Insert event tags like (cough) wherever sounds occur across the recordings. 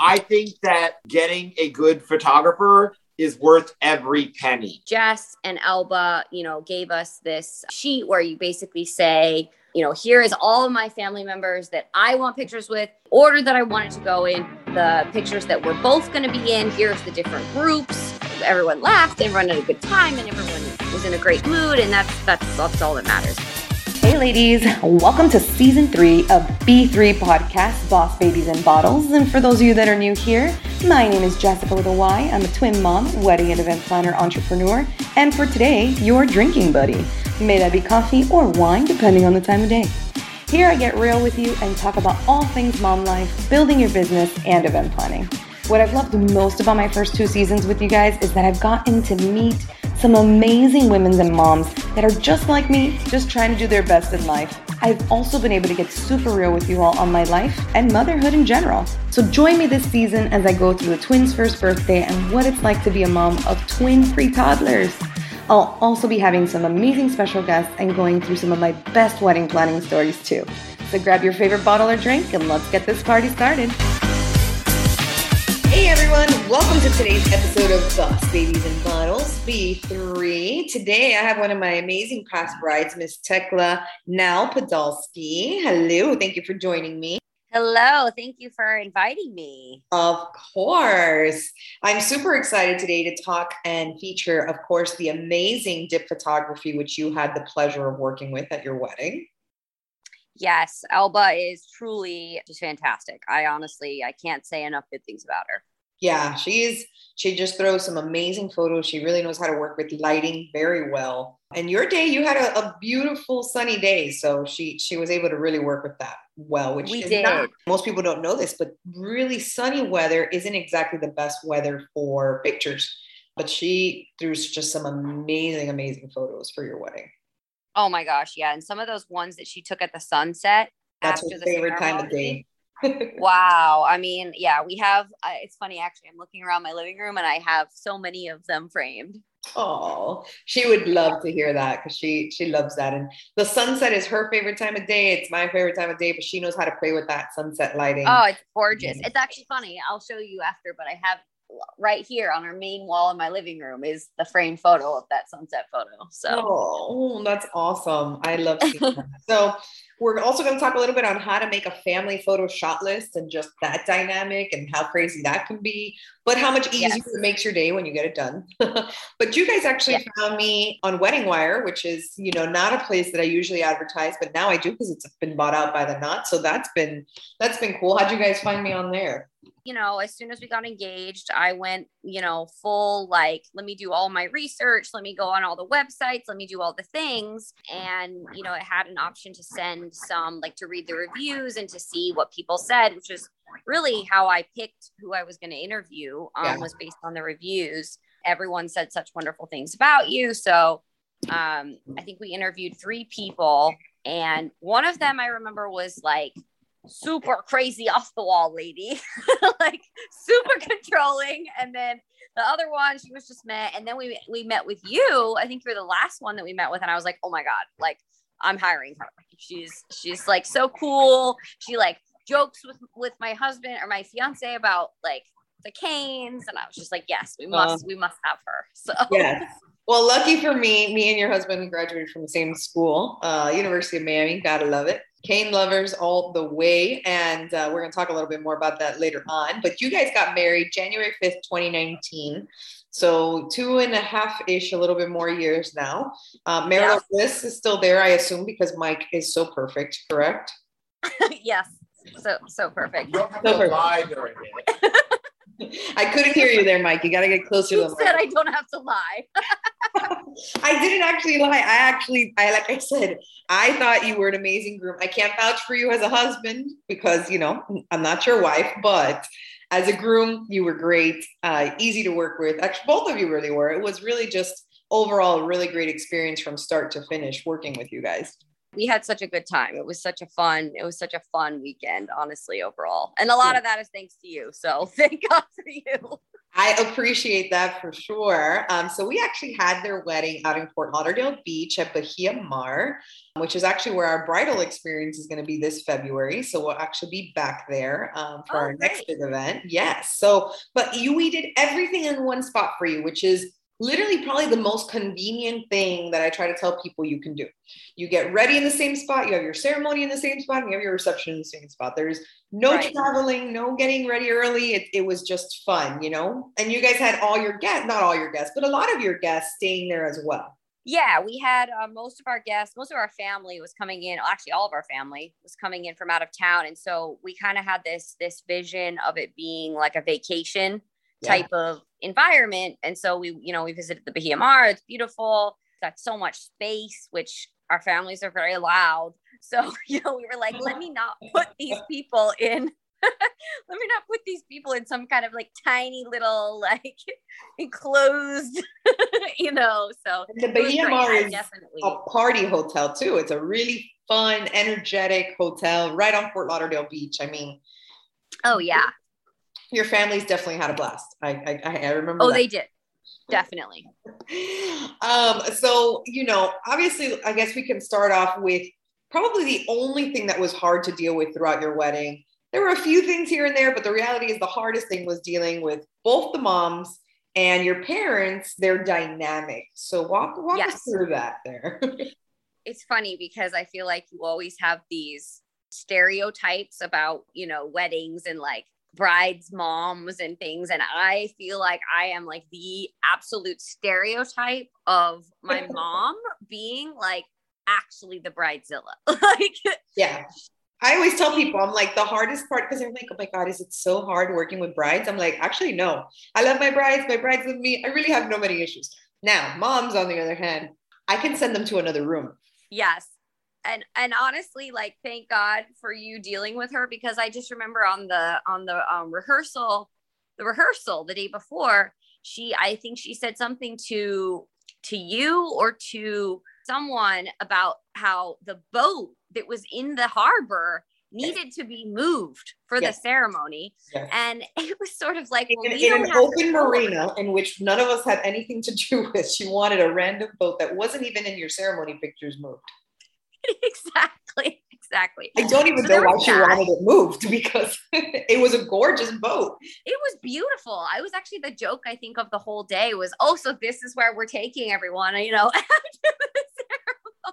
I think that getting a good photographer is worth every penny. Jess and Elba, you know, gave us this sheet where you basically say, you know, here is all of my family members that I want pictures with, order that I wanted to go in, the pictures that we're both going to be in. Here's the different groups. Everyone laughed, everyone had a good time, and everyone was in a great mood, and that's that's that's all that matters. Ladies, welcome to season three of B3 Podcast Boss Babies and Bottles. And for those of you that are new here, my name is Jessica with a Y. I'm a twin mom, wedding and event planner, entrepreneur, and for today, your drinking buddy. May that be coffee or wine, depending on the time of day. Here I get real with you and talk about all things mom life, building your business, and event planning. What I've loved most about my first two seasons with you guys is that I've gotten to meet some amazing women and moms that are just like me, just trying to do their best in life. I've also been able to get super real with you all on my life and motherhood in general. So join me this season as I go through the twins' first birthday and what it's like to be a mom of twin pre toddlers. I'll also be having some amazing special guests and going through some of my best wedding planning stories too. So grab your favorite bottle or drink and let's get this party started. Hey everyone, welcome to today's episode of Boss Babies and Bottles B3. Today I have one of my amazing past brides, Miss Tekla Now Podolsky. Hello, thank you for joining me. Hello, thank you for inviting me. Of course. I'm super excited today to talk and feature, of course, the amazing dip photography, which you had the pleasure of working with at your wedding. Yes, Elba is truly just fantastic. I honestly, I can't say enough good things about her. Yeah, she's she just throws some amazing photos. She really knows how to work with lighting very well. And your day, you had a, a beautiful sunny day, so she she was able to really work with that well. Which we did. Not, most people don't know this, but really sunny weather isn't exactly the best weather for pictures. But she threw just some amazing, amazing photos for your wedding. Oh my gosh, yeah. And some of those ones that she took at the sunset. That's her favorite time of day. (laughs) wow. I mean, yeah, we have, uh, it's funny actually. I'm looking around my living room and I have so many of them framed. Oh, she would love to hear that because she she loves that. And the sunset is her favorite time of day. It's my favorite time of day, but she knows how to play with that sunset lighting. Oh, it's gorgeous. It's actually funny. I'll show you after, but I have right here on our main wall in my living room is the framed photo of that sunset photo. So oh, that's awesome. I love seeing (laughs) that. So we're also going to talk a little bit on how to make a family photo shot list and just that dynamic and how crazy that can be, but how much easier yes. it makes your day when you get it done. (laughs) but you guys actually yeah. found me on Wedding Wire, which is, you know, not a place that I usually advertise, but now I do because it's been bought out by the Knot. So that's been that's been cool. How'd you guys find me on there? You know, as soon as we got engaged, I went, you know, full like, let me do all my research, let me go on all the websites, let me do all the things. And, you know, it had an option to send some, like to read the reviews and to see what people said, which is really how I picked who I was going to interview, um, yeah. was based on the reviews. Everyone said such wonderful things about you. So um, I think we interviewed three people. And one of them I remember was like, super crazy off the wall lady, (laughs) like super (laughs) controlling. And then the other one, she was just met. And then we we met with you. I think you're the last one that we met with, and I was like, oh my god, like I'm hiring her. She's she's like so cool. She like jokes with with my husband or my fiance about like the canes, and I was just like, yes, we must uh, we must have her. So yes. (laughs) Well, lucky for me, me and your husband graduated from the same school, uh, University of Miami. Gotta love it. Cane lovers all the way. And uh, we're going to talk a little bit more about that later on. But you guys got married January 5th, 2019. So two and a half ish, a little bit more years now. Uh, marital yeah. bliss is still there, I assume, because Mike is so perfect, correct? (laughs) yes. So, so perfect. So perfect. (laughs) (laughs) I couldn't hear you there, Mike. You got to get closer. You said I don't have to lie. (laughs) (laughs) I didn't actually lie. I actually, I like I said, I thought you were an amazing groom. I can't vouch for you as a husband because you know I'm not your wife, but as a groom, you were great, uh, easy to work with. Actually, both of you really were. It was really just overall a really great experience from start to finish working with you guys we had such a good time. It was such a fun, it was such a fun weekend, honestly, overall. And a lot of that is thanks to you. So (laughs) thank God for you. I appreciate that for sure. Um, so we actually had their wedding out in Fort Lauderdale Beach at Bahia Mar, which is actually where our bridal experience is going to be this February. So we'll actually be back there um, for Oh, our next big event. Yes. So, but you, we did everything in one spot for you, which is literally probably the most convenient thing that I try to tell people you can do. You get ready in the same spot, you have your ceremony in the same spot, and you have your reception in the same spot. There's no Right. traveling, no getting ready early. It, it was just fun, you know? And you guys had all your guests, not all your guests, but a lot of your guests staying there as well. Yeah, we had uh, most of our guests, most of our family was coming in. Actually, all of our family was coming in from out of town, and so we kind of had this this vision of it being like a vacation Yeah. type of environment. And so we, you know, we visited the Bahia Mar. It's beautiful. It's got so much space, which our families are very loud. (laughs) So you know, we were like, let me not put these people in. (laughs) let me not put these people in some kind of like tiny little like (laughs) enclosed, you know. So And the it was Bahia. Mar is definitely a party hotel too. It's a really fun, energetic hotel right on Fort Lauderdale Beach. I mean, oh yeah your families definitely had a blast. I I, I remember. oh that. they did definitely (laughs) um, so you know, obviously, I guess we can start off with probably the only thing that was hard to deal with throughout your wedding. There were a few things here and there, but the reality is the hardest thing was dealing with both the moms and your parents, their dynamic. So walk walk us through that there. (laughs) it's funny because I feel like you always have these stereotypes about, you know, weddings and like brides moms and things and I feel like I am like the absolute stereotype of my (laughs) mom being like actually the bridezilla. (laughs) like yeah. I always tell people, I'm like, the hardest part, because they're like, oh my God, is it so hard working with brides? I'm like, actually, no. I love my brides. My brides love me. I really have no many issues. Now, moms, on the other hand, I can send them to another room. Yes. And and honestly, like thank God for you dealing with her because I just remember on the on the um, rehearsal, the rehearsal the day before, she I think she said something to to you or to someone about how the boat that was in the harbor needed to be moved for Yes. the ceremony. Yes. And (laughs) it was sort of like, well, in, we in an open marina in which none of us had anything to do with. She wanted a random boat that wasn't even in your ceremony pictures moved. (laughs) exactly. Exactly. I don't even So know why she wanted it moved (laughs) because it was a gorgeous boat. it was beautiful. I was actually the joke I think of the whole day was, oh, so this is where we're taking everyone, you know. (laughs)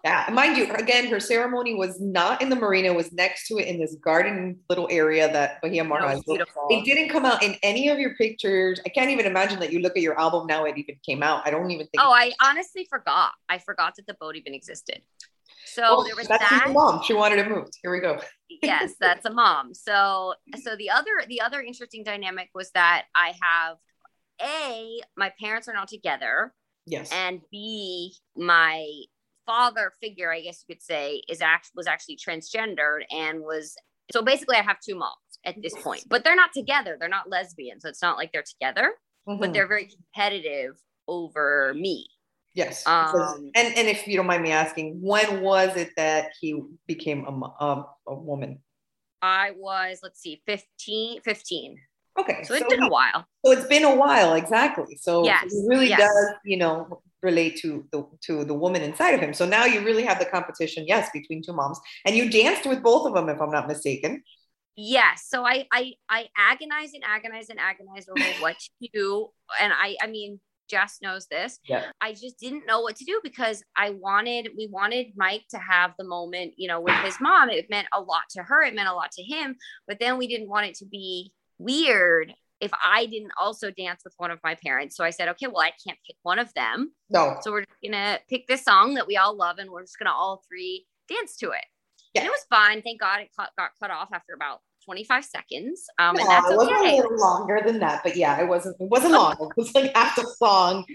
Yeah, mind you, again, her ceremony was not in the marina; it was next to it in this garden little area that Bahia Mar has. beautiful. It didn't come out in any of your pictures. I can't even imagine that you look at your album now; it even came out. I don't even think. Oh, I honestly forgot. I forgot that the boat even existed. So Oh, there was that's that. mom. She wanted it moved. Here we go. (laughs) yes, that's a mom. So so the other the other interesting dynamic was that I have a my parents are not together, Yes. and b my father figure, I guess you could say, is act was actually transgendered and was so basically I have two moms at this point, but they're not together. They're not lesbians, so it's not like they're together, but Mhm. they're very competitive over me. Yes. Um, and and if you don't mind me asking, when was it that he became a mo- um, a woman? I was, let's see, 15, 15. Okay, So it's been a while. so it's been a while, exactly. So Yes, he really yes. does, you know, relate to the to the woman inside of him. So now you really have the competition, yes, between two moms, and you danced with both of them, if I'm not mistaken. Yes. So I I I agonize and agonize and agonize over what to do. And I I mean Jess knows this. Yeah. I just didn't know what to do because I wanted we wanted Mike to have the moment, you know, with his mom. It meant a lot to her, it meant a lot to him, but then we didn't want it to be weird if I didn't also dance with one of my parents. So I said, okay, well, I can't pick one of them. No, So we're gonna pick this song that we all love and we're just gonna all three dance to it. Yeah. And it was fun. Thank God it got cut off after about 25 seconds. Um, and that's it wasn't okay. a little longer than that, but yeah, it wasn't. It wasn't long. It was like half the song,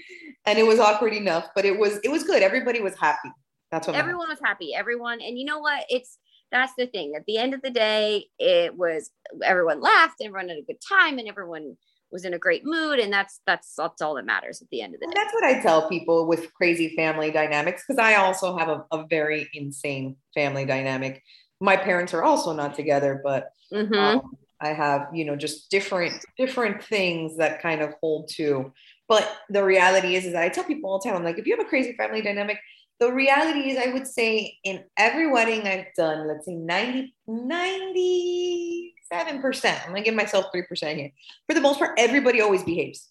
and it was awkward enough, but it was it was good. Everybody was happy. That's what. Everyone was happy. Everyone, and you know what? It's that's the thing. At the end of the day, it was everyone laughed, everyone had a good time, and everyone was in a great mood. And that's that's that's all that matters at the end of the And day. that's what I tell people with crazy family dynamics because I also have a, a very insane family dynamic. My parents are also not together, but Mhm. um, I have, you know, just different different things that kind of hold to. But the reality is, is that I tell people all the time, I'm like, if you have a crazy family dynamic, the reality is, I would say in every wedding I've done, let's say 90, 97%, I'm gonna give myself 3% here. For the most part, everybody always behaves.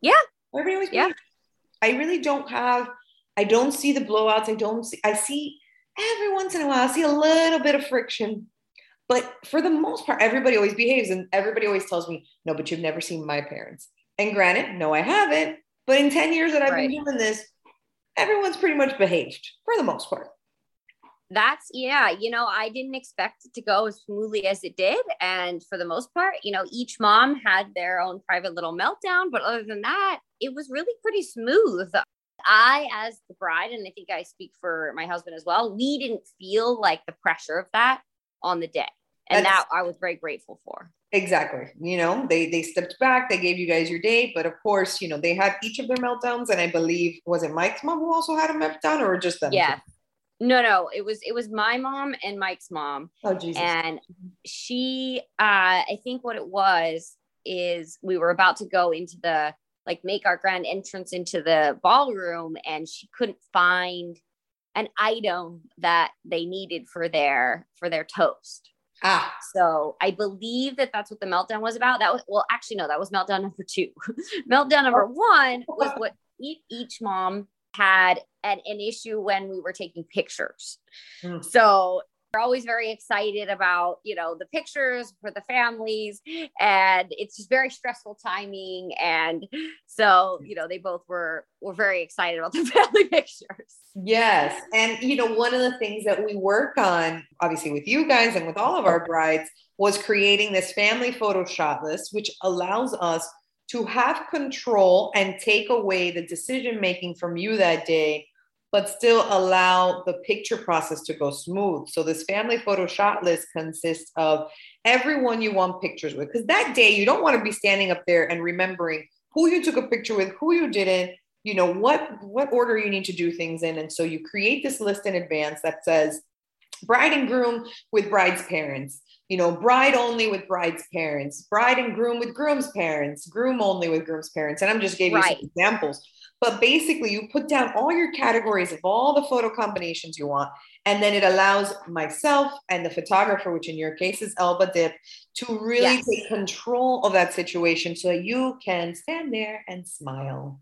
Yeah. Everybody always Yeah. behaves. I really don't have, I don't see the blowouts. I don't see, I see every once in a while, I see a little bit of friction. But for the most part, everybody always behaves and everybody always tells me, no, but you've never seen my parents. And granted, no, I haven't. But in 10 years that I've Right. been doing this, everyone's pretty much behaved for the most part. That's yeah, you know, I didn't expect it to go as smoothly as it did. And for the most part, you know, each mom had their own private little meltdown. But other than that, it was really pretty smooth. I, as the bride, and I think I speak for my husband as well, we didn't feel like the pressure of that on the day. And That's- that I was very grateful for. Exactly. You know, they they stepped back, they gave you guys your date, but of course, you know, they had each of their meltdowns. And I believe was it Mike's mom who also had a meltdown or just them? Yeah. No, no, it was it was my mom and Mike's mom. Oh Jesus. and she uh i think what it was is we were about to go into the like make our grand entrance into the ballroom and she couldn't find an item that they needed for their for their toast. Ah, so i believe that that's what the meltdown was about. That was well actually no that was meltdown number two. (laughs) Meltdown number one was what each, each mom had an, an issue when we were taking pictures. Mm. so we're always very excited about you know the pictures for the families and it's just very stressful timing and so you know they both were were very excited about the (laughs) family pictures Yes. And, you know, one of the things that we work on, obviously with you guys and with all of our brides, was creating this family photo shot list, which allows us to have control and take away the decision making from you that day, but still allow the picture process to go smooth. So, this family photo shot list consists of everyone you want pictures with. Because that day, you don't want to be standing up there and remembering who you took a picture with, who you didn't you know what what order you need to do things in and so you create this list in advance that says bride and groom with bride's parents. You know bride only with bride's parents bride and groom with groom's parents groom only with groom's parents. And i'm just gave you some examples. But basically you put down all your categories of all the photo combinations you want and then it allows myself and the photographer which in your case is elba dip to really Yes. take control of that situation so that you can stand there and smile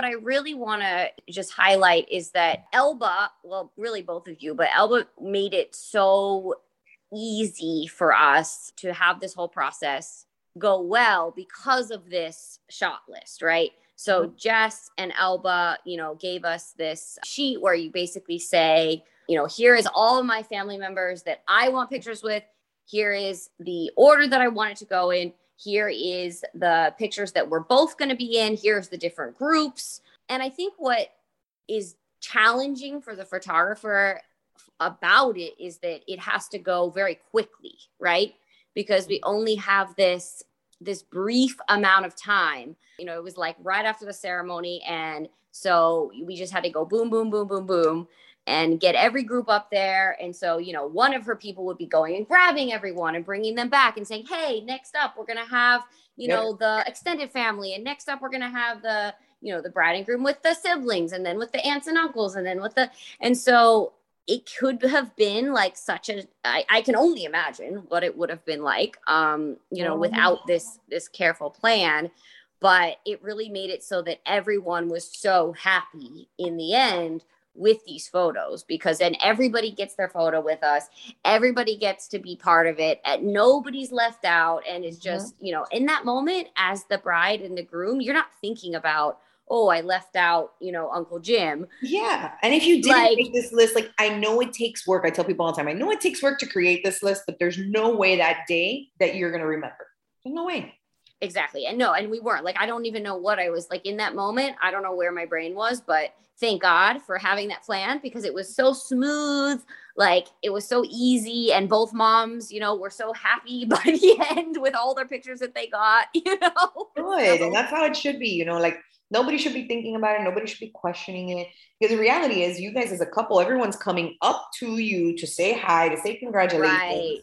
what I really want to just highlight is that Elba, well, really both of you, but Elba made it so easy for us to have this whole process go well because of this shot list, right? So mm-hmm. Jess and Elba, you know, gave us this sheet where you basically say, you know, here is all of my family members that I want pictures with. Here is the order that I want it to go in. Here is the pictures that we're both going to be in. Here's the different groups. And I think what is challenging for the photographer about it is that it has to go very quickly, right? Because we only have this this brief amount of time. You know, it was like right after the ceremony and so we just had to go boom boom boom boom boom and get every group up there. And so, you know, one of her people would be going and grabbing everyone and bringing them back and saying, "Hey, next up we're going to have, you Yep. know, the extended family and next up we're going to have the you know the bride and groom with the siblings and then with the aunts and uncles and then with the and so it could have been like such a I, I can only imagine what it would have been like um you know Oh. without this this careful plan but it really made it so that everyone was so happy in the end with these photos because then everybody gets their photo with us everybody gets to be part of it and nobody's left out and it's mm-hmm. just you know in that moment as the bride and the groom you're not thinking about oh i left out you know uncle jim Yeah. And if you didn't Like- make this list, like I know it takes work. I tell people all the time, I know it takes work to create this list, but there's no way that day that you're going to remember. There's no way. Exactly and no and we weren't like i don't even know what i was like in that moment i don't know where my brain was but thank god for having that plan because it was so smooth like it was so easy and both moms you know were so happy (laughs) by the end with all their pictures that they got (laughs) you know Good. And that's how it should be. You know, like nobody should be thinking about it. Nobody should be questioning it. Because the reality is, you guys as a couple, everyone's coming up to you to say hi, to say congratulations. right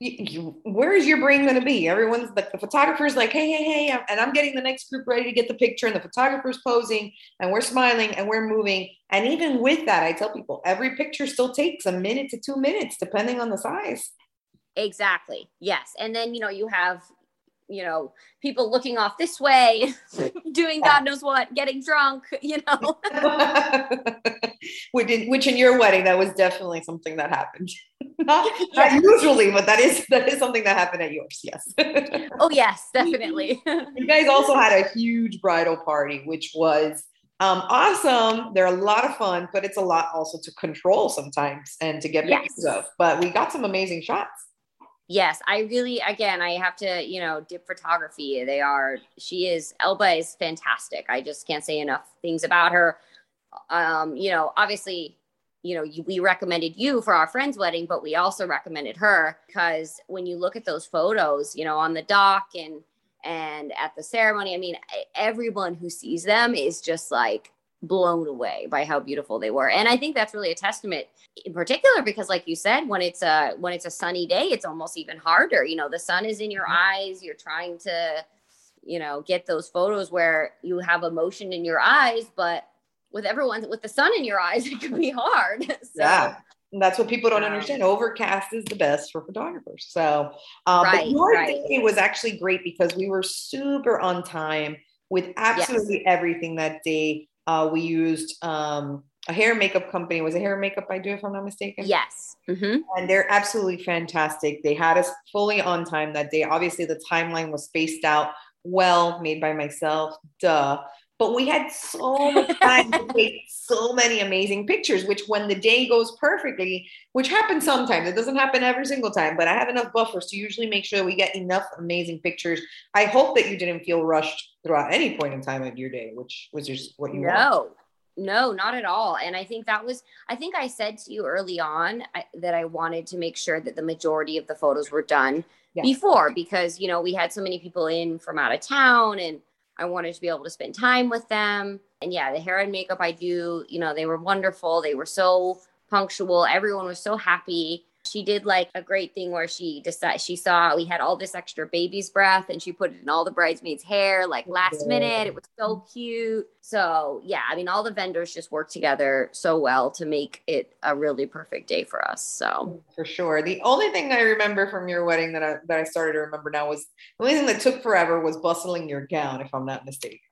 you, you, where is your brain going to be? Everyone's like the photographer's like, hey, hey, hey, and I'm getting the next group ready to get the picture, and the photographer's posing, and we're smiling and we're moving. And even with that, I tell people every picture still takes a minute to two minutes, depending on the size. Exactly. Yes. And then, you know, you have, you know, people looking off this way, (laughs) doing God knows what, getting drunk, (laughs) you know. (laughs) which, in, which in your wedding, that was definitely something that happened. not, not usually, but that is that is something that happened at yours. Yes. oh yes, definitely. you guys also had a huge bridal party, which was um, awesome. They're a lot of fun, but it's a lot also to control sometimes and to get yes. pictures of. But we got some amazing shots yes i really again i have to you know dip photography they are she is elba is fantastic. I just can't say enough things about her. Um you know obviously you know you, we recommended you for our friend's wedding but we also recommended her because when you look at those photos you know on the dock and and at the ceremony i mean everyone who sees them is just like blown away by how beautiful they were and i think that's really a testament in particular because like you said when it's a when it's a sunny day it's almost even harder you know the sun is in your mm-hmm. eyes you're trying to you know get those photos where you have emotion in your eyes but with everyone with the sun in your eyes (laughs) it can be hard (laughs) so yeah and that's what people don't understand. Overcast is the best for photographers. So, um, right, but your right. day was actually great because we were super on time with absolutely yes. everything that day. Uh, we used um, a hair makeup company. Was a hair makeup I do, if I'm not mistaken? Yes. Mm-hmm. And they're absolutely fantastic. They had us fully on time that day. Obviously, the timeline was spaced out well, made by myself. Duh. But we had so (laughs) much time to take so many amazing pictures, which when the day goes perfectly, which happens sometimes, it doesn't happen every single time, but I have enough buffers to usually make sure we get enough amazing pictures. I hope that you didn't feel rushed throughout any point in time of your day, which was just what you no. Want. No, not at all. And I think that was, I think I said to you early on I, that I wanted to make sure that the majority of the photos were done yeah. before because, you know, we had so many people in from out of town and I wanted to be able to spend time with them. And yeah, the hair and makeup I do, you know, they were wonderful. They were so punctual. Everyone was so happy she did like a great thing where she decided she saw we had all this extra baby's breath and she put it in all the bridesmaids hair like last minute. It was so mm-hmm. cute. So yeah i mean all the vendors just worked together so well to make it a really perfect day for us so. For sure. The only thing i remember from your wedding that i that i started to remember now was the only thing that took forever was bustling your gown if i'm not mistaken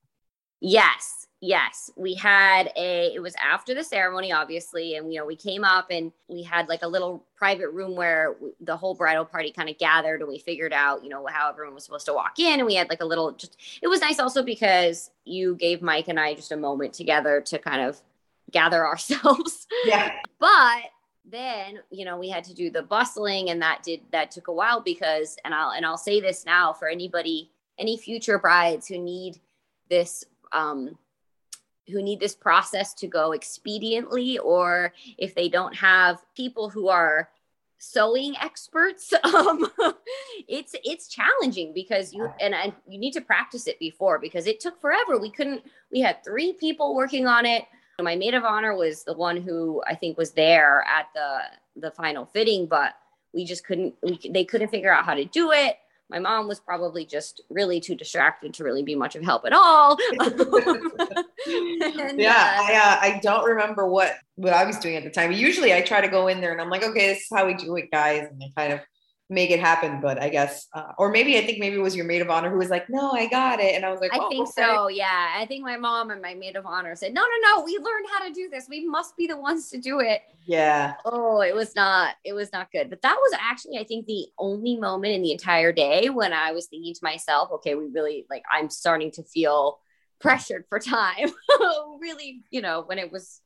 yes yes. We had a it was after the ceremony obviously and you know we came up and we had like a little private room where the whole bridal party kind of gathered and we figured out you know how everyone was supposed to walk in and we had like a little just it was nice also because you gave mike and i just a moment together to kind of gather (laughs) ourselves. Yeah. But then you know we had to do the bustling and that did that took a while because and i'll and i'll say this now for anybody any future brides who need this um who need this process to go expediently or if they don't have people who are sewing experts (laughs) um, it's it's challenging because you and, and you need to practice it before because it took forever. We couldn't we had three people working on it. My maid of honor was the one who i think was there at the the final fitting but we just couldn't we, they couldn't figure out how to do it my mom was probably just really too distracted to really be much of help at all. (laughs) and, yeah, uh, I, uh, I don't remember what what I was doing at the time. Usually, I try to go in there and I'm like, okay, this is how we do it, guys, and I kind of make it happen. But I guess, uh, or maybe I think maybe it was your maid of honor who was like, "No, I got it," and I was like, "I oh, think okay. so." Yeah, I think my mom and my maid of honor said, "No, no, no, we learned how to do this. We must be the ones to do it." Yeah. Oh, it was not. It was not good. But that was actually, I think, the only moment in the entire day when I was thinking to myself, "Okay, we really like. I'm starting to feel." pressured for time (laughs) really you know when it was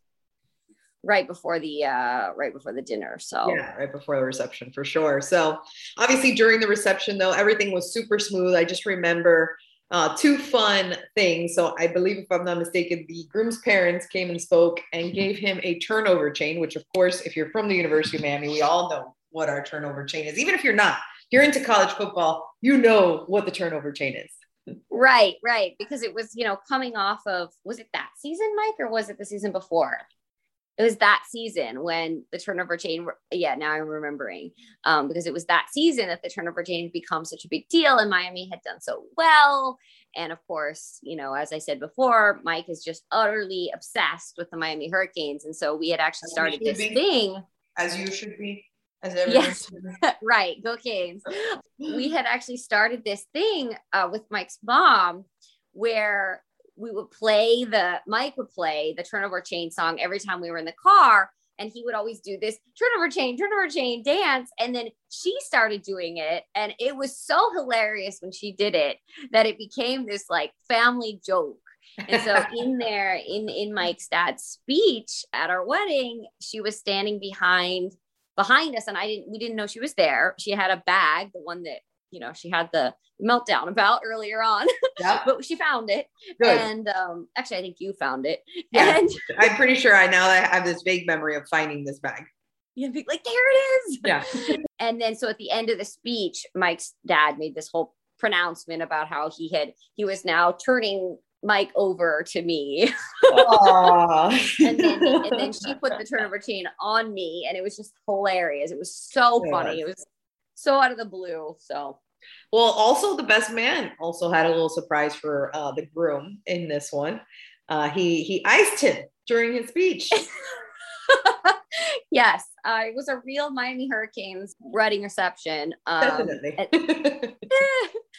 right before the uh right before the dinner so yeah right before the reception for sure so obviously during the reception though everything was super smooth i just remember uh, two fun things. So I believe, if I'm not mistaken, the groom's parents came and spoke and gave him a turnover chain, which, of course, if you're from the University of Miami, we all know what our turnover chain is. Even if you're not, you're into college football, you know what the turnover chain is. Right, right. Because it was, you know, coming off of, was it that season, Mike, or was it the season before? It was that season when the turnover chain yeah now i'm remembering um, because it was that season that the turnover chain had become such a big deal and miami had done so well and of course you know as i said before mike is just utterly obsessed with the miami hurricanes and so we had actually started this be. thing As you should be. As (laughs) everyone Yes. should be. (laughs) right go canes we had actually started this thing uh, with mike's mom where we would play the mike would play the turnover chain song every time we were in the car and he would always do this turnover chain turnover chain dance and then she started doing it and it was so hilarious when she did it that it became this like family joke. And so (laughs) in there in in mike's dad's speech at our wedding she was standing behind behind us and i didn't we didn't know she was there. She had a bag the one that you know she had the meltdown about earlier on (laughs) but she found it. Good. and um actually i think you found it. Yeah. (laughs) and I'm pretty sure I now I have this vague memory of finding this bag. you'd like there it is. Yeah. (laughs) and then so at the end of the speech mike's dad made this whole pronouncement about how he had he was now turning mike over to me. And then and then she put the turnover chain on me and it was just hilarious. It was so funny. It was so out of the blue so Well, also the best man also had a little surprise for uh, the groom in this one. Uh, he he iced him during his speech. (laughs) yes uh, it was a real miami hurricanes wedding reception um, Definitely. (laughs)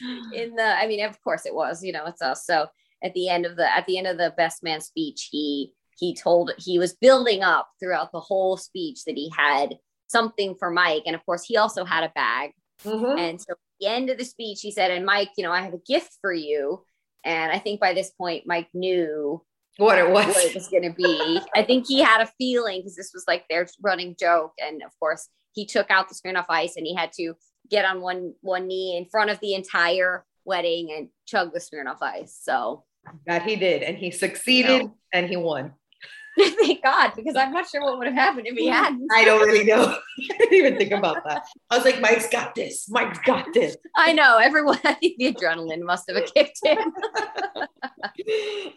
(laughs) in the i mean of course it was you know it's us so at the end of the at the end of the best man speech he he told he was building up throughout the whole speech that he had something for mike and of course he also had a bag Mhm. and so at the end of the speech he said and mike you know i have a gift for you and i think by this point mike knew What it was. what it was going to be. (laughs) I think he had a feeling because this was like their running joke, and of course he took out the screen off ice and he had to get on one one knee in front of the entire wedding and chug the Smirnoff Ice. So That he did, and he succeeded, No. and he won. (laughs) thank God because I'm not sure what would have happened if he hadn't. I don't really know. (laughs) I didn't even think about that. I was like, Mike's got this. Mike's got this. (laughs) I know everyone. I think the adrenaline must have kicked in.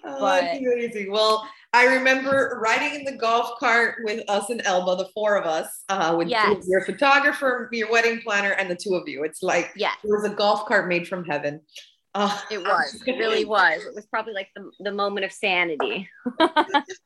oh, But- amazing. Well, I remember riding in the golf cart with us and Elba, the four of us, uh, with Yes. your photographer, your wedding planner, and the two of you. It's like Yes, it was a golf cart made from heaven. Uh, it was. It really was. It was probably like the, the moment of sanity. (laughs)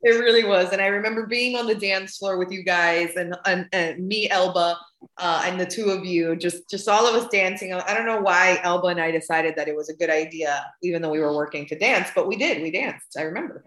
It really was. And I remember being on the dance floor with you guys and, and, and me, Elba, uh, and the two of you, just, just all of us dancing. I don't know why Elba and I decided that it was a good idea, even though we were working to dance, but we did. We danced. I remember.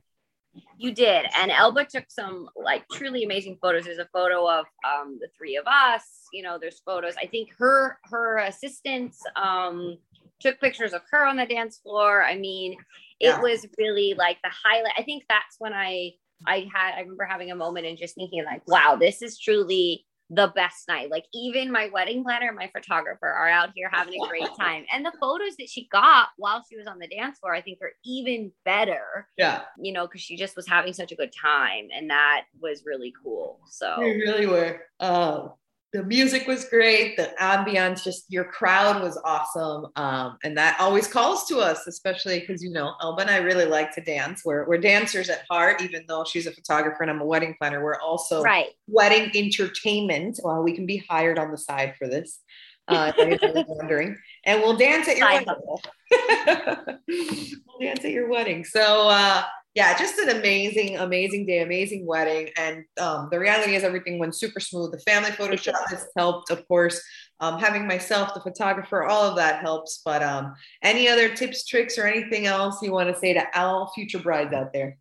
You did. And Elba took some like truly amazing photos. There's a photo of um, the three of us. You know, there's photos. I think her her assistants um, took pictures of her on the dance floor. I mean, it Yeah. was really like the highlight. I think that's when I I had I remember having a moment and just thinking like, wow, this is truly the best night. Like even my wedding planner and my photographer are out here having a great (laughs) time. And the photos that she got while she was on the dance floor, I think are even better Yeah, you know, because she just was having such a good time, and that was really cool. So we really were. Uh, the music was great. The ambiance, just your crowd was awesome. Um, and that always calls to us, especially because, you know, Elba and I really like to dance. We're, we're dancers at heart, even though she's a photographer and I'm a wedding planner. We're also right, wedding entertainment. Well, we can be hired on the side for this. Uh, (laughs) wondering, and we'll dance at your wedding. (laughs) we'll dance at your wedding. So, uh, yeah, just an amazing, amazing day, amazing wedding. And um, the reality is, everything went super smooth. The family Photoshop has helped, of course. Um, having myself, the photographer, all of that helps. But um, any other tips, tricks, or anything else you want to say to all future brides out there?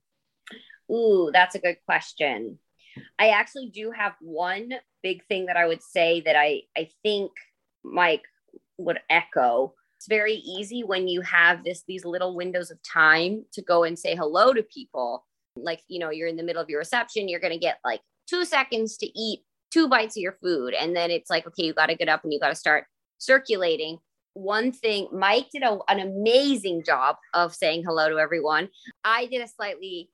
ooh, that's a good question. I actually do have one big thing that I would say that I I think Mike would echo. It's very easy when you have this these little windows of time to go and say hello to people. Like, you know, you're in the middle of your reception, you're going to get like 2 seconds to eat two bites of your food and then it's like okay, you got to get up and you got to start circulating. One thing, Mike did a, an amazing job of saying hello to everyone. I did a slightly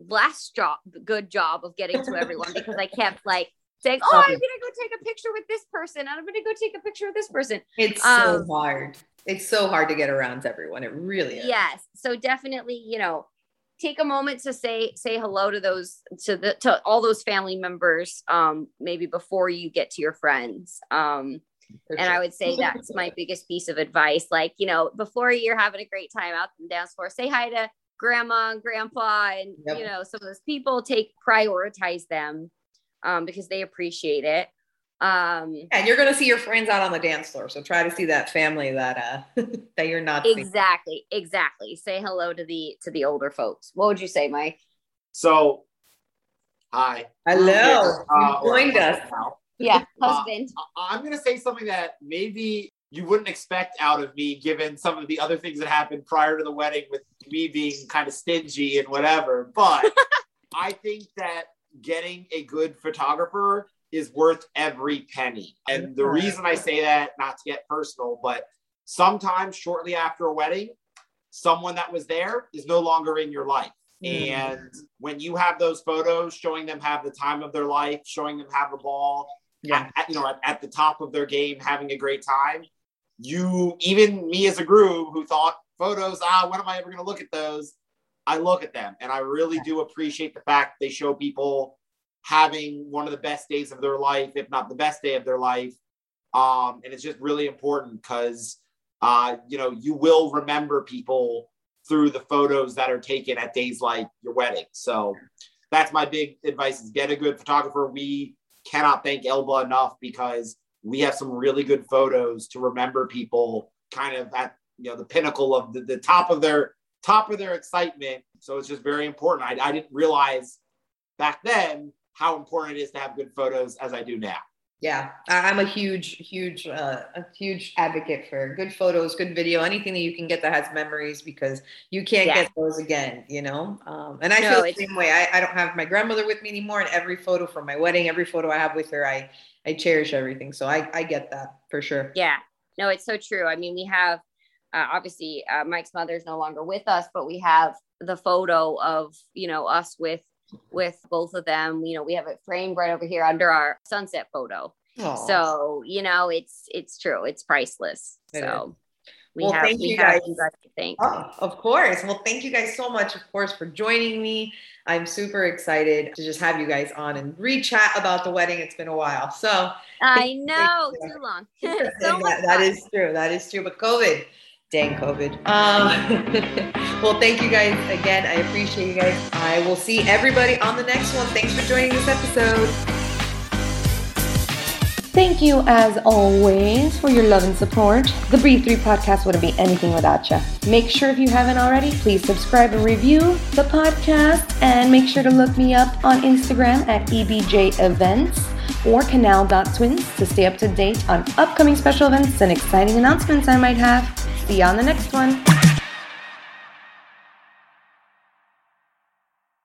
less job, good job of getting to everyone because I kept like saying, "Oh, I'm gonna go take a picture with this person. I'm gonna go take a picture with this person." It's so Um, hard. It's so hard to get around to everyone. It really is. Yes. So definitely, you know, take a moment to say say hello to those to the to all those family members um maybe before you get to your friends um For and sure. I would say that's my (laughs) biggest piece of advice. Like, you know, before you're having a great time out in the dance floor, say hi to grandma and grandpa and, Yep. you know, some of those people take prioritize them um, because they appreciate it. Um, and you're gonna see your friends out on the dance floor, so try to see that family that uh (laughs) that you're not seeing. exactly. Exactly. Say hello to the, to the older folks. What would you say, Mike? So, hi. Hello, Uh, you or joined us. now. Yeah. (laughs) Uh, Husband. I- I'm going to say something that maybe you wouldn't expect out of me, given some of the other things that happened prior to the wedding with me being kind of stingy and whatever. But (laughs) I think that getting a good photographer is worth every penny. And the reason I say that, not to get personal, but sometimes shortly after a wedding, someone that was there is no longer in your life. Mm. And when you have those photos showing them have the time of their life, showing them have a ball, Yeah. at, you know, at, at the top of their game, having a great time. You, even me as a groom who thought photos, ah, when am I ever going to look at those? I look at them and I really do appreciate the fact they show people having one of the best days of their life, if not the best day of their life. Um, and it's just really important because, uh, you know, you will remember people through the photos that are taken at days like your wedding. So that's my big advice is get a good photographer. We cannot thank Elba enough because we have some really good photos to remember people kind of at you know the pinnacle of the, the top of their top of their excitement. So it's just very important. I, I didn't realize back then how important it is to have good photos as I do now. Yeah, I- I'm a huge, huge, uh, a huge advocate for good photos, good video, anything that you can get that has memories because you can't Yeah. get those again, you know. Um, and I No, feel the same way. I, I don't have my grandmother with me anymore, and every photo from my wedding, every photo I have with her, I I cherish everything. So I I get that for sure. Yeah, no, it's so true. I mean, we have uh, obviously uh, Mike's mother is no longer with us, but we have the photo of you know us with with both of them. You know, we have it framed right over here under our sunset photo. Aw. So you know, it's it's true. It's priceless. It so we Well, have thank we you guys. you guys to thank. Oh, of course. Well, thank you guys so much, of course, for joining me. I'm super excited to just have you guys on and re-chat about the wedding. It's been a while. So I know, you. too long. (laughs) So much that, that fun. is true. That is true. But COVID, dang COVID. Um, (laughs) well, thank you guys again. I appreciate you guys. I will see everybody on the next one. Thanks for joining this episode. Thank you, as always, for your love and support. The B3 podcast wouldn't be anything without you. Make sure if you haven't already, please subscribe and review the podcast. And make sure to look me up on Instagram at EBJ Events or canal.twins to stay up to date on upcoming special events and exciting announcements I might have. See you on the next one.